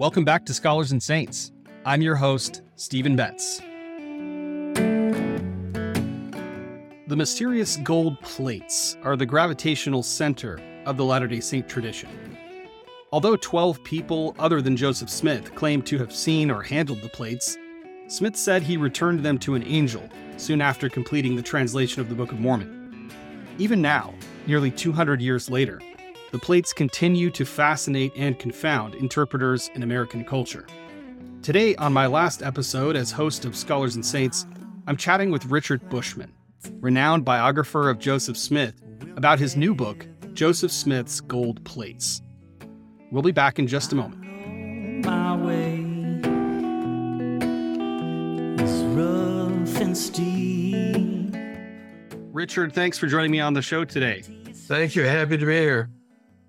Welcome back to Scholars and Saints. I'm your host, Stephen Betts. The mysterious gold plates are the gravitational center of the Latter day Saint tradition. Although 12 people other than Joseph Smith claim to have seen or handled the plates, Smith said he returned them to an angel soon after completing the translation of the Book of Mormon. Even now, nearly 200 years later, the plates continue to fascinate and confound interpreters in American culture. Today, on my last episode as host of Scholars and Saints, I'm chatting with Richard Bushman, renowned biographer of Joseph Smith, about his new book, Joseph Smith's Gold Plates. We'll be back in just a moment. Richard, thanks for joining me on the show today. Thank you. Happy to be here.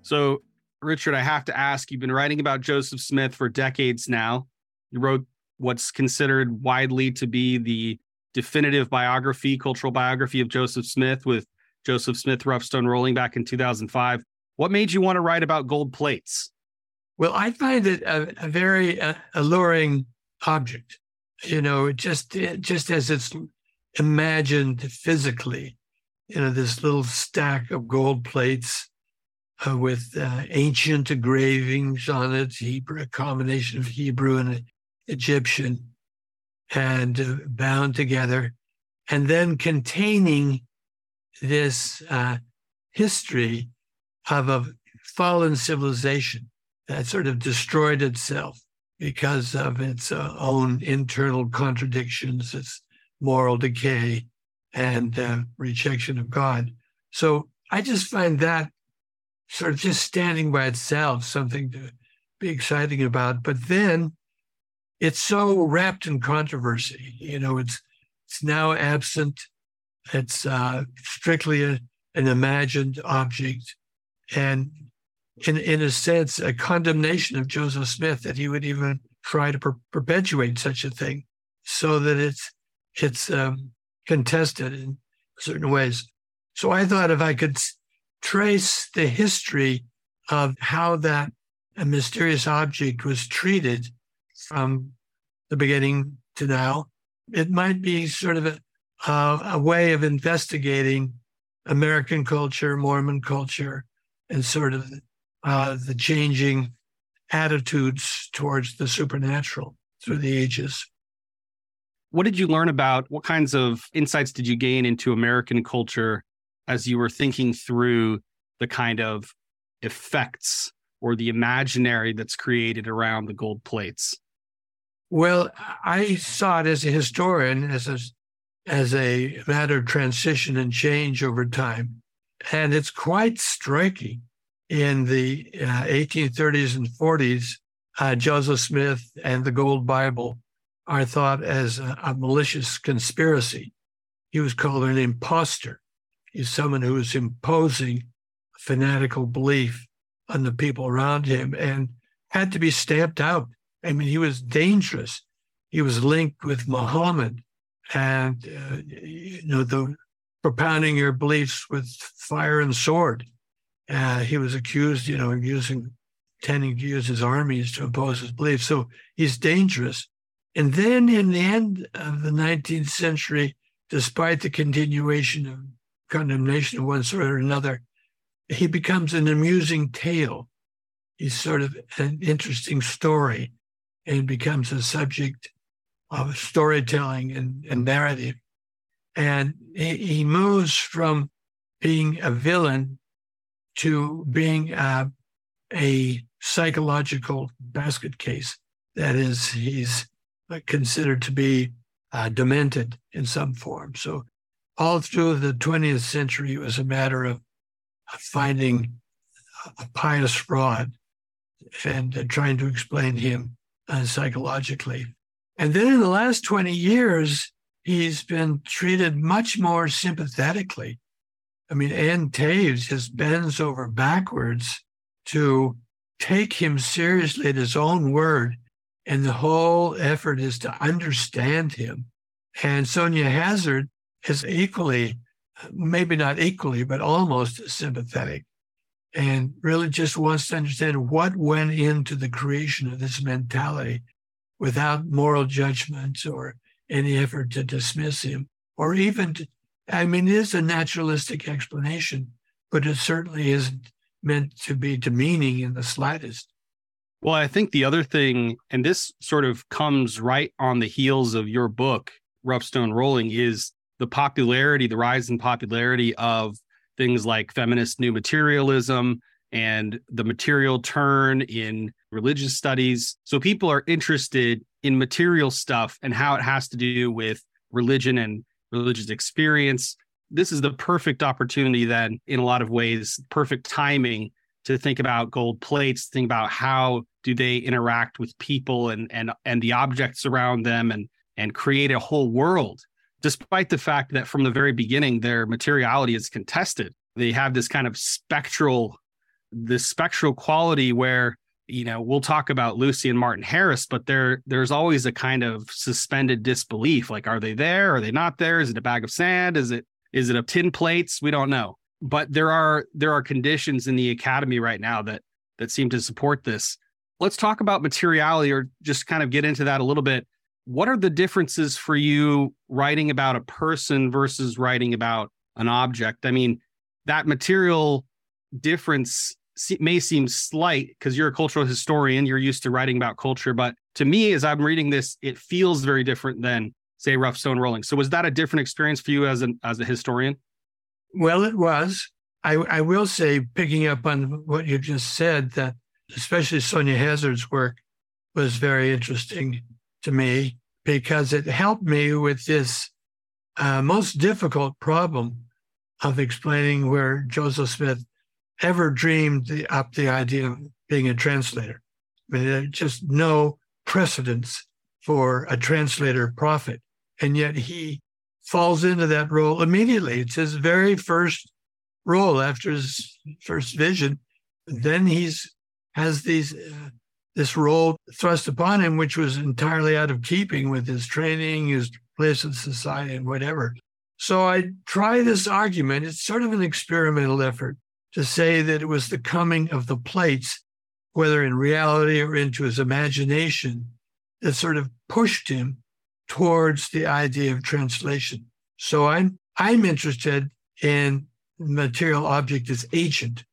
So, Richard, I have to ask you've been writing about Joseph Smith for decades now. You wrote what's considered widely to be the definitive biography, cultural biography of Joseph Smith with Joseph Smith Rough Stone Rolling back in 2005. What made you want to write about gold plates? Well, I find it a, a very uh, alluring object. You know, just just as it's imagined physically, you know, this little stack of gold plates with uh, ancient engravings on it, Hebrew, a combination of Hebrew and Egyptian, and uh, bound together, and then containing this uh, history of a fallen civilization that sort of destroyed itself because of its uh, own internal contradictions, its moral decay, and uh, rejection of God. So I just find that sort of just standing by itself something to be exciting about. But then it's so wrapped in controversy. You know, it's it's now absent. It's uh, strictly a, an imagined object, and in in a sense, a condemnation of Joseph Smith that he would even try to per- perpetuate such a thing, so that it's it's um, contested in certain ways. So I thought if I could trace the history of how that mysterious object was treated from the beginning to now, it might be sort of a, a way of investigating American culture, Mormon culture, and sort of uh, the changing attitudes towards the supernatural through the ages. What did you learn about? What kinds of insights did you gain into American culture as you were thinking through the kind of effects or the imaginary that's created around the gold plates? Well, I saw it as a historian as a as a matter of transition and change over time, and it's quite striking in the uh, 1830s and 40s, uh, Joseph Smith and the Gold Bible are thought as a, a, malicious conspiracy. He was called an impostor. He's someone who was imposing fanatical belief on the people around him and had to be stamped out. I mean, he was dangerous. He was linked with Muhammad and, uh, you know, the propounding your beliefs with fire and sword. Uh, he was accused, you know, of using, tending to use his armies to impose his beliefs. So he's dangerous. And then in the end of the 19th century, despite the continuation of condemnation of one sort or another, he becomes an amusing tale. He's sort of an interesting story and becomes a subject of storytelling and, and narrative. And he, he moves from being a villain to being a psychological basket case. That is, he's considered to be uh, demented in some form. So, all through the 20th century, it was a matter of finding a pious fraud and trying to explain him uh, psychologically. And then in the last 20 years, he's been treated much more sympathetically I mean, Ann Taves just bends over backwards to take him seriously at his own word. And the whole effort is to understand him. And Sonia Hazard is equally, maybe not equally, but almost sympathetic. and really just wants to understand what went into the creation of this mentality without moral judgments or any effort to dismiss him or even to, I mean, it is a naturalistic explanation, but it certainly isn't meant to be demeaning in the slightest. Well, I think the other thing, and this sort of comes right on the heels of your book, Rough Stone Rolling, is the popularity, the rise in popularity of things like feminist new materialism and the material turn in religious studies. So people are interested in material stuff and how it has to do with religion and religious experience. This is the perfect opportunity, then, in a lot of ways, perfect timing to think about gold plates, think about how do they interact with people and and and the objects around them and and create a whole world despite the fact that from the very beginning their materiality is contested. They have this kind of spectral this spectral quality where you know we'll talk about lucy and martin harris but there there's always a kind of suspended disbelief like are they there? Are they not there? Is it a bag of sand? Is it is it a tin plates? We don't know. But there are there are conditions in the academy right now that that seem to support this. Let's talk about materiality or just kind of get into that a little bit what are the differences for you writing about a person versus writing about an object? I mean, that material difference may seem slight because you're a cultural historian, you're used to writing about culture, but to me as I'm reading this, it feels very different than say rough stone rolling. So was that a different experience for you as an as a historian? Well, it was. I, I will say, picking up on what you just said, that especially Sonia Hazard's work was very interesting to me because it helped me with this uh, most difficult problem of explaining where Joseph Smith ever dreamed the, up the idea of being a translator. I mean, there's just no precedence for a translator prophet. And yet he falls into that role immediately. It's his very first role after his first vision. Then he's has these uh, this role thrust upon him, which was entirely out of keeping with his training, his place in society, and whatever. So I try this argument. It's sort of an experimental effort to say that it was the coming of the plates, whether in reality or into his imagination, that sort of pushed him towards the idea of translation. So I'm I'm interested in material object as agent,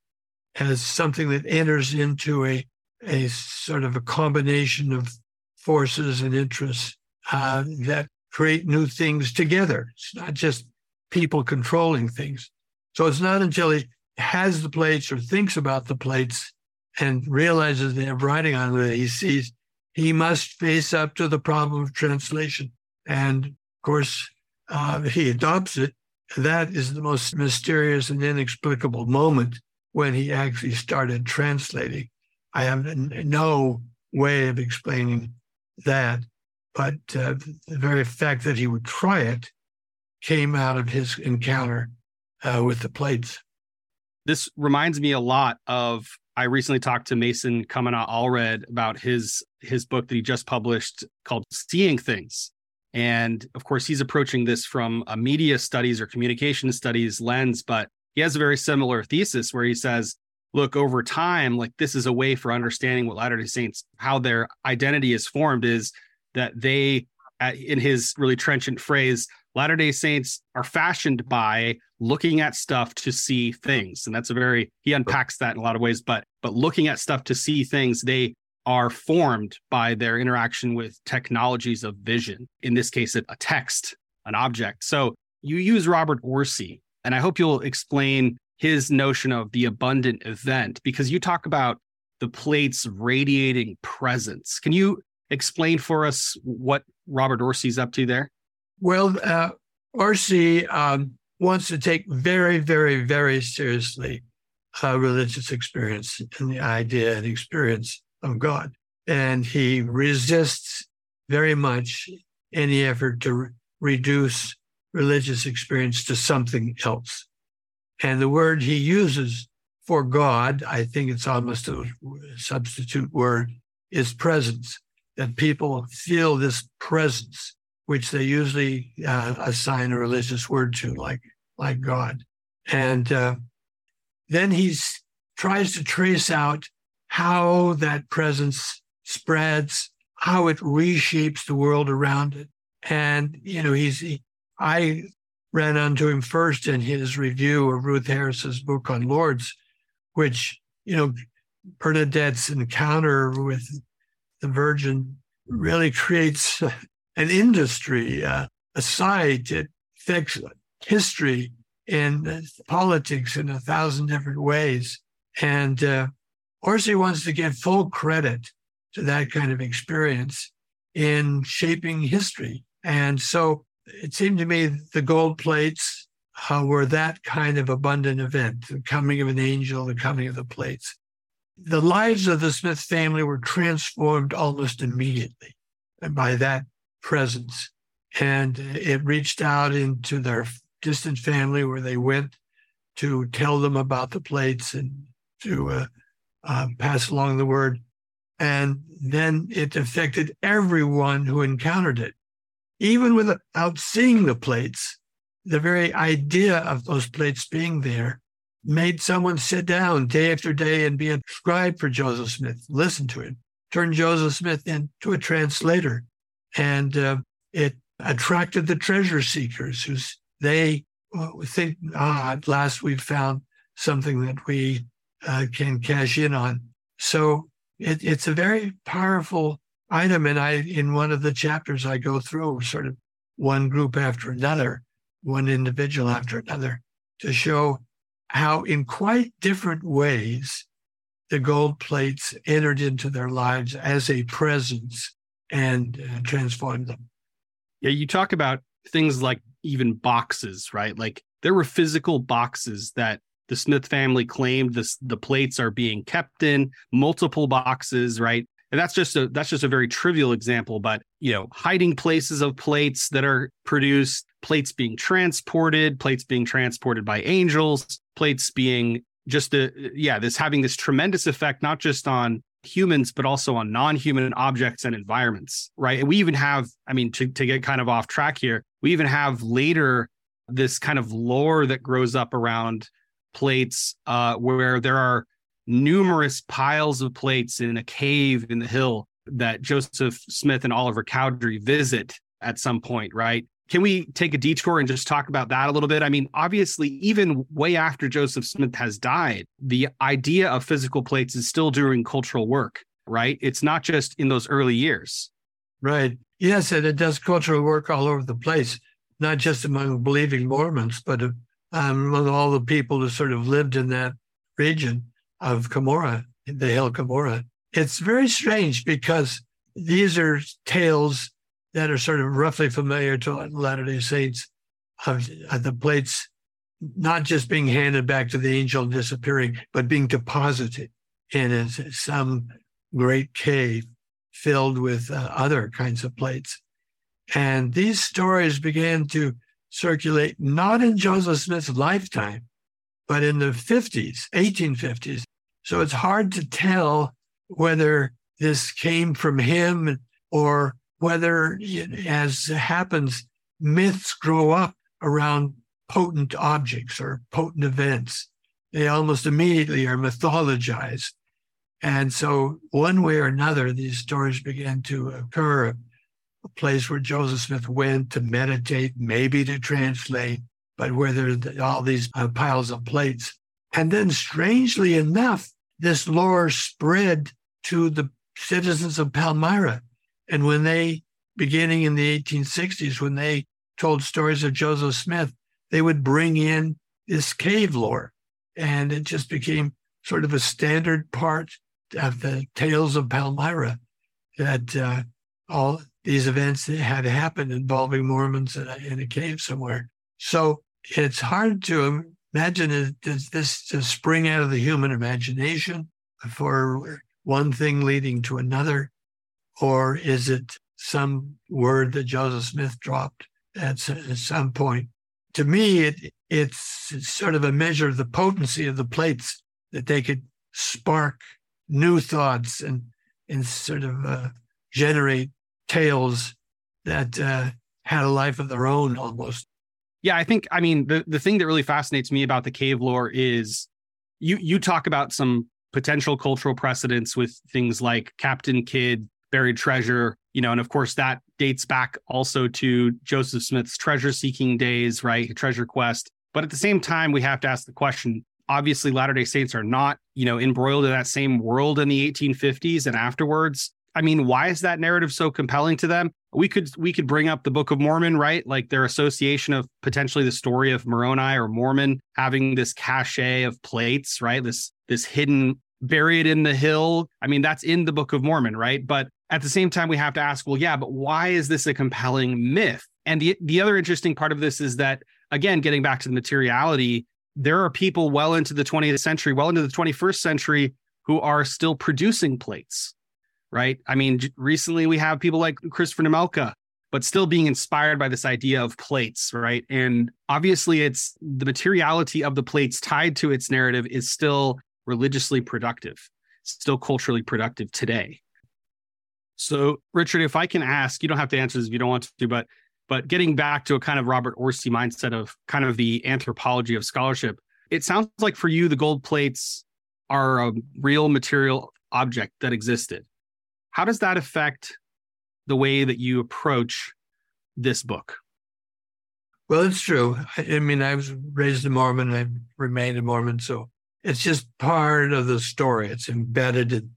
as something that enters into a a sort of a combination of forces and interests uh, that create new things together. It's not just people controlling things. So it's not until he has the plates or thinks about the plates and realizes they have writing on them that he sees he must face up to the problem of translation. And of course, uh, he adopts it. That is the most mysterious and inexplicable moment when he actually started translating. I have no way of explaining that, but uh, the very fact that he would try it came out of his encounter uh, with the plates. This reminds me a lot of. I recently talked to Mason Kamana Allred about his his book that he just published called Seeing Things. And of course, he's approaching this from a media studies or communication studies lens, but he has a very similar thesis where he says look over time like this is a way for understanding what latter day saints how their identity is formed is that they in his really trenchant phrase latter day saints are fashioned by looking at stuff to see things. And that's a very he unpacks that in a lot of ways but but looking at stuff to see things they are formed by their interaction with technologies of vision in this case a text an object. So you use robert orsi and i hope you'll explain his notion of the abundant event because you talk about the plate's radiating presence. Can you explain for us what Robert Orsi's up to there? Well, uh, Orsi um, wants to take very, very, very seriously uh, religious experience and the idea and experience of God. And he resists very much any effort to re- reduce religious experience to something else. And the word he uses for God, I think it's almost a substitute word, is presence. That people feel this presence, which they usually uh, assign a religious word to, like like God. And uh, then he's tries to trace out how that presence spreads, how it reshapes the world around it. And, you know, he's, he, I ran onto him first in his review of Ruth Harris's book on Lourdes, which, you know, Bernadette's encounter with the Virgin really creates an industry, uh, a site that affects history and politics in a thousand different ways. And uh, Orsi wants to give full credit to that kind of experience in shaping history. And so it seemed to me the gold plates uh, were that kind of abundant event the coming of an angel, the coming of the plates. The lives of the Smith family were transformed almost immediately by that presence. And it reached out into their distant family where they went to tell them about the plates and to uh, uh, pass along the word. And then it affected everyone who encountered it. Even without seeing the plates, the very idea of those plates being there made someone sit down day after day and be a scribe for Joseph Smith, listen to him, turn Joseph Smith into a translator. And uh, it attracted the treasure seekers who they think, ah, at last we've found something that we uh, can cash in on. So it, it's a very powerful item. And I, in one of the chapters, I go through sort of one group after another, one individual after another, to show how, in quite different ways, the gold plates entered into their lives as a presence and uh, transformed them. Yeah, you talk about things like even boxes, right? Like there were physical boxes that the Smith family claimed this the plates are being kept in multiple boxes, right? And that's just a that's just a very trivial example, but you know, hiding places of plates that are produced, plates being transported, plates being transported by angels, plates being just the yeah, this having this tremendous effect not just on humans but also on non-human objects and environments, right? And we even have, I mean, to to get kind of off track here, we even have later this kind of lore that grows up around plates uh, where there are numerous piles of plates in a cave in the hill that Joseph Smith and Oliver Cowdery visit at some point, right? Can we take a detour and just talk about that a little bit? I mean, obviously, even way after Joseph Smith has died, the idea of physical plates is still doing cultural work, right? It's not just in those early years. Right. Yes, and it does cultural work all over the place, not just among believing Mormons, but um, among all the people who sort of lived in that region of Cumorah, the hill Cumorah. It's very strange because these are tales that are sort of roughly familiar to Latter day Saints of, of the plates not just being handed back to the angel and disappearing, but being deposited in some great cave filled with uh, other kinds of plates. And these stories began to circulate not in Joseph Smith's lifetime, but in the 50s, 1850s. So it's hard to tell whether this came from him or whether, as happens, myths grow up around potent objects or potent events. They almost immediately are mythologized. And so, one way or another, these stories began to occur a place where Joseph Smith went to meditate, maybe to translate, but where there's all these uh, piles of plates. And then, strangely enough, this lore spread to the citizens of Palmyra. And when they, beginning in the 1860s, when they told stories of Joseph Smith, they would bring in this cave lore. And it just became sort of a standard part of the tales of Palmyra that uh, all these events had happened involving Mormons in a, in a cave somewhere. So it's hard to imagine does this just spring out of the human imagination for one thing leading to another, or is it some word that Joseph Smith dropped at, at some point? To me, it, it's, it's sort of a measure of the potency of the plates that they could spark new thoughts and and sort of uh, generate tales that uh, had a life of their own almost. Yeah, I think I mean the the thing that really fascinates me about the cave lore is you you talk about some potential cultural precedents with things like Captain Kidd, buried treasure, you know, and of course that dates back also to Joseph Smith's treasure seeking days, right? Treasure quest. But at the same time, we have to ask the question obviously, Latter day Saints are not, you know, embroiled in that same world in the 1850s and afterwards. I mean, why is that narrative so compelling to them? We could we could bring up the Book of Mormon, right? Like their association of potentially the story of Moroni or Mormon having this cachet of plates, right? This this hidden buried in the hill. I mean, that's in the Book of Mormon, right? But at the same time, we have to ask, well, yeah, but why is this a compelling myth? And the the other interesting part of this is that, again, getting back to the materiality, there are people well into the 20th century, well into the 21st century, who are still producing plates, right? I mean, recently we have people like Christopher Nemelka, but still being inspired by this idea of plates, right? And obviously, it's the materiality of the plates tied to its narrative is still religiously productive, still culturally productive today. So, Richard, if I can ask, you don't have to answer this if you don't want to, but but getting back to a kind of Robert Orsi mindset of kind of the anthropology of scholarship, it sounds like for you the gold plates are a real material object that existed. How does that affect the way that you approach this book? Well, it's true. I, mean, I was raised a Mormon. I remained a Mormon, so it's just part of the story. It's embedded in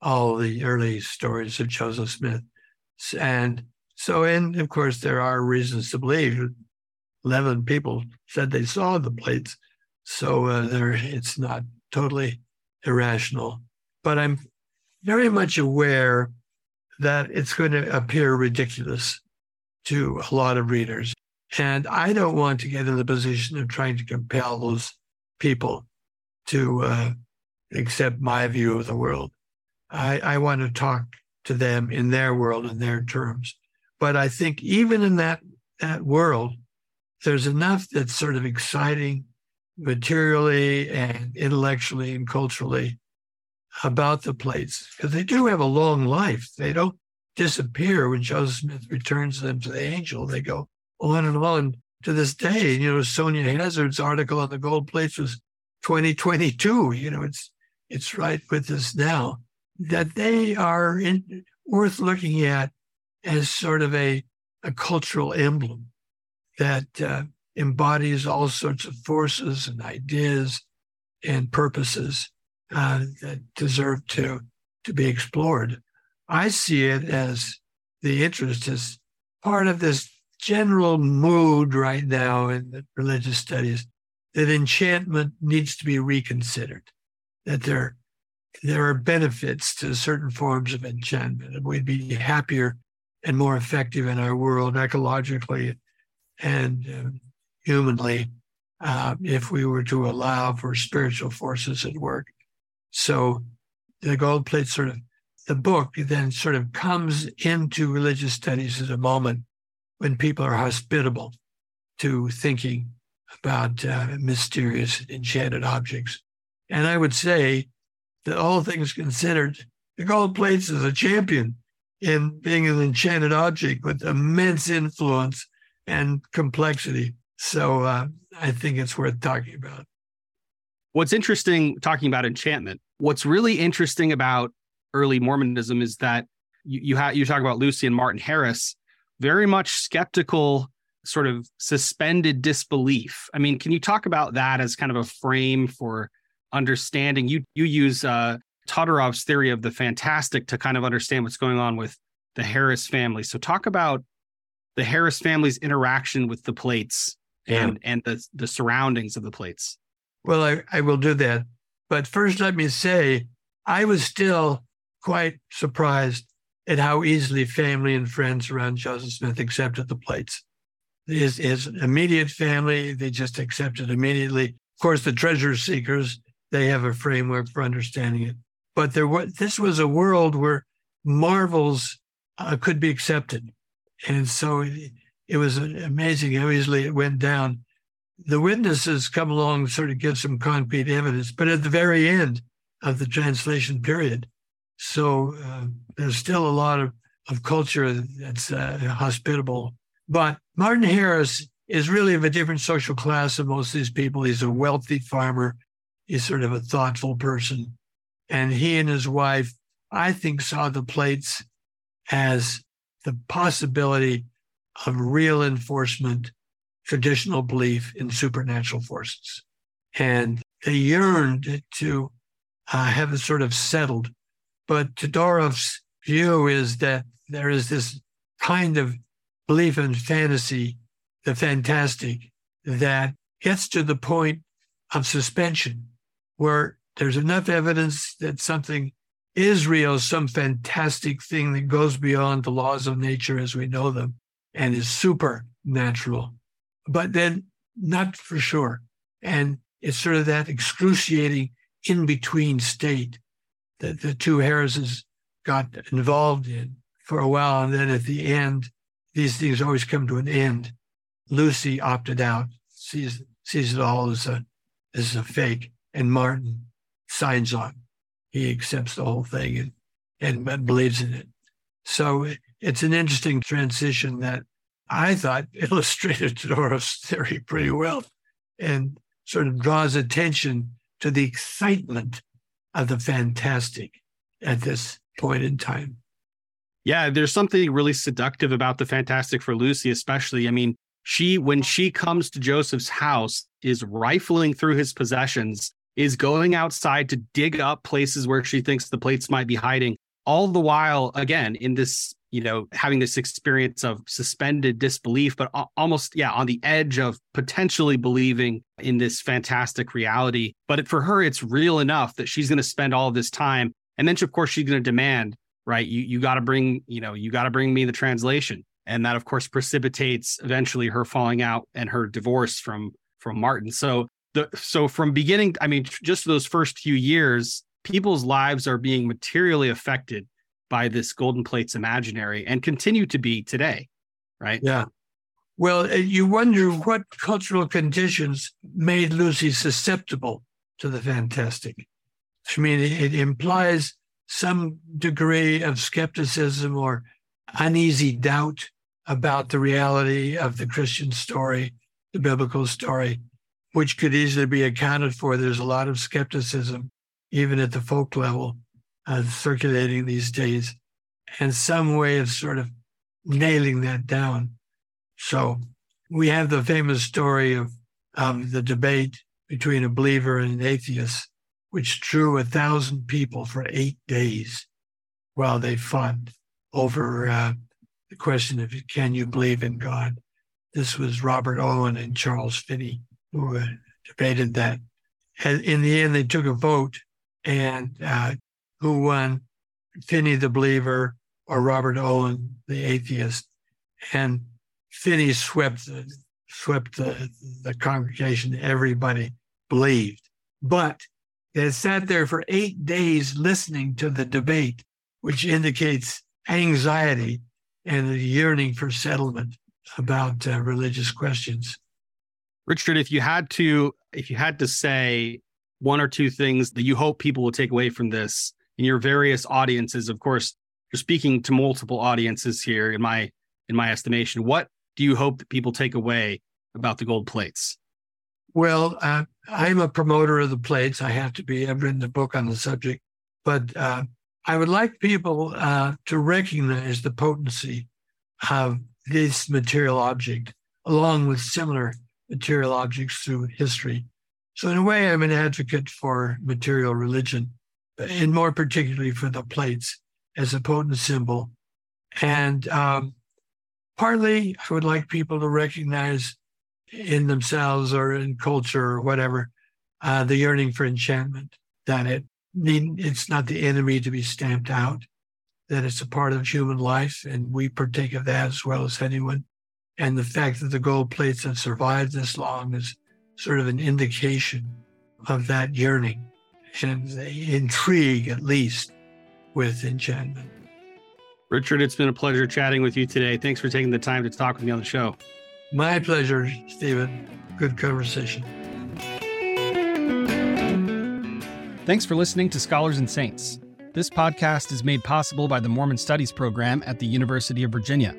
all the early stories of Joseph Smith. And so, and of course, there are reasons to believe 11 people said they saw the plates. So uh, there, it's not totally irrational. But I'm very much aware that it's going to appear ridiculous to a lot of readers. And I don't want to get in the position of trying to compel those people to uh, accept my view of the world. I, I want to talk to them in their world, in their terms. But I think even in that, that world, there's enough that's sort of exciting materially and intellectually and culturally about the plates because they do have a long life. They don't disappear when Joseph Smith returns them to the angel. They go on and on to this day. You know, Sonia Hazard's article on the gold plates was 2022. You know, it's it's right with us now that they are in, worth looking at as sort of a, a cultural emblem that uh, embodies all sorts of forces and ideas and purposes uh, that deserve to to be explored. I see it as the interest is part of this general mood right now in the religious studies that enchantment needs to be reconsidered, that there, there are benefits to certain forms of enchantment, and we'd be happier and more effective in our world ecologically and uh, humanly uh, if we were to allow for spiritual forces at work. So the gold plate sort of the book then sort of comes into religious studies at a moment when people are hospitable to thinking about uh, mysterious enchanted objects. And I would say that all things considered, the gold plates is a champion in being an enchanted object with immense influence and complexity. So uh, I think it's worth talking about. What's interesting talking about enchantment, what's really interesting about early Mormonism is that you you, ha- you talk about Lucy and Martin Harris, very much skeptical sort of suspended disbelief. I mean, can you talk about that as kind of a frame for understanding? You you use uh, Todorov's theory of the fantastic to kind of understand what's going on with the Harris family. So talk about the Harris family's interaction with the plates and and the the surroundings of the plates. Well, I, I will do that. But first let me say I was still quite surprised at how easily family and friends around Joseph Smith accepted the plates his, his immediate family, they just accepted immediately. Of course, the treasure seekers, they have a framework for understanding it. But there was, this was a world where marvels uh, could be accepted. And so it, it was amazing how easily it went down. The witnesses come along, sort of give some concrete evidence, but at the very end of the translation period. So uh, there's still a lot of, of culture that's uh, hospitable but Martin Harris is really of a different social class than most of these people. He's a wealthy farmer. He's sort of a thoughtful person. And he and his wife, I think, saw the plates as the possibility of real enforcement, traditional belief in supernatural forces. And they yearned to uh, have it sort of settled. But Todorov's view is that there is this kind of belief in fantasy, the fantastic, that gets to the point of suspension where there's enough evidence that something is real, some fantastic thing that goes beyond the laws of nature as we know them and is supernatural, but then not for sure. And it's sort of that excruciating in between state that the two Harrises got involved in for a while. And then at the end, these things always come to an end. Lucy opted out, sees sees it all as a as a fake, and Martin signs on. He accepts the whole thing and, and believes in it. So it's an interesting transition that I thought illustrated Todorov's theory pretty well and sort of draws attention to the excitement of the fantastic at this point in time. Yeah, there's something really seductive about the fantastic for Lucy, especially. I mean, she, when she comes to Joseph's house, is rifling through his possessions, is going outside to dig up places where she thinks the plates might be hiding, all the while, again, in this you know, having this experience of suspended disbelief, but almost, yeah, on the edge of potentially believing in this fantastic reality. But for her, it's real enough that she's going to spend all this time. And then, of course, she's going to demand, right? You, you got to bring, you know, you got to bring me the translation. And that, of course, precipitates eventually her falling out and her divorce from, from Martin. So the, so from beginning, I mean, just those first few years, people's lives are being materially affected by this golden plates imaginary and continue to be today right? Yeah. Well uh, you wonder what cultural conditions made lucy susceptible to the fantastic. I mean it implies some degree of skepticism or uneasy doubt about the reality of the christian story the biblical story which could easily be accounted for. There's a lot of skepticism even at the folk level uh, circulating these days, and some way of sort of nailing that down. So we have the famous story of um, the debate between a believer and an atheist, which drew a thousand people for eight days while they fought over uh, the question of can you believe in God? This was Robert Owen and Charles Finney who uh, debated that. And in the end, they took a vote, and uh, who won, Finney the believer or Robert Owen the atheist. And Finney swept the, swept the, the congregation. Everybody believed. But they sat there for eight days listening to the debate, which indicates anxiety and a yearning for settlement about uh, religious questions. Richard, if you had to, if you had to say one or two things that you hope people will take away from this, your various audiences. Of course you're speaking to multiple audiences here in my in my estimation. What do you hope that people take away about the gold plates? Well uh, i'm a promoter of the plates. I have to be. I've written a book on the subject. But uh, i would like people uh, to recognize the potency of this material object along with similar material objects through history. So in a way i'm an advocate for material religion and more particularly for the plates as a potent symbol. And um, partly, I would like people to recognize in themselves or in culture or whatever uh, the yearning for enchantment, that it it's not the enemy to be stamped out, that it's a part of human life, and we partake of that as well as anyone. And the fact that the gold plates have survived this long is sort of an indication of that yearning and intrigue, at least, with enchantment. Richard, it's been a pleasure chatting with you today. Thanks for taking the time to talk with me on the show. My pleasure, Stephen. Good conversation. Thanks for listening to Scholars and Saints. This podcast is made possible by the Mormon Studies program at the University of Virginia.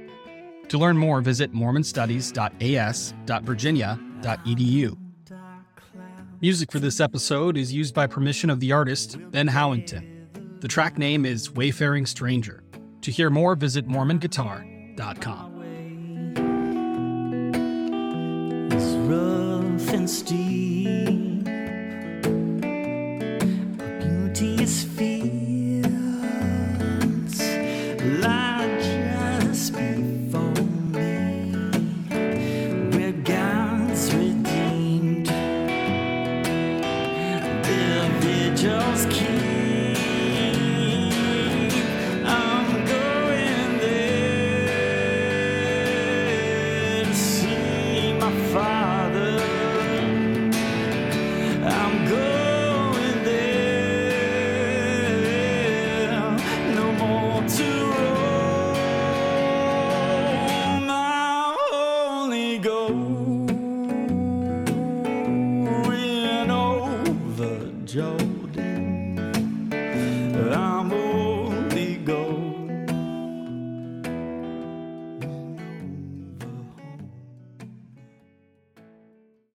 To learn more, visit mormonstudies.as.virginia.edu. Music for this episode is used by permission of the artist, Ben Howington. The track name is Wayfaring Stranger. To hear more, visit MormonGuitar.com. is rough and steep. Beauty is.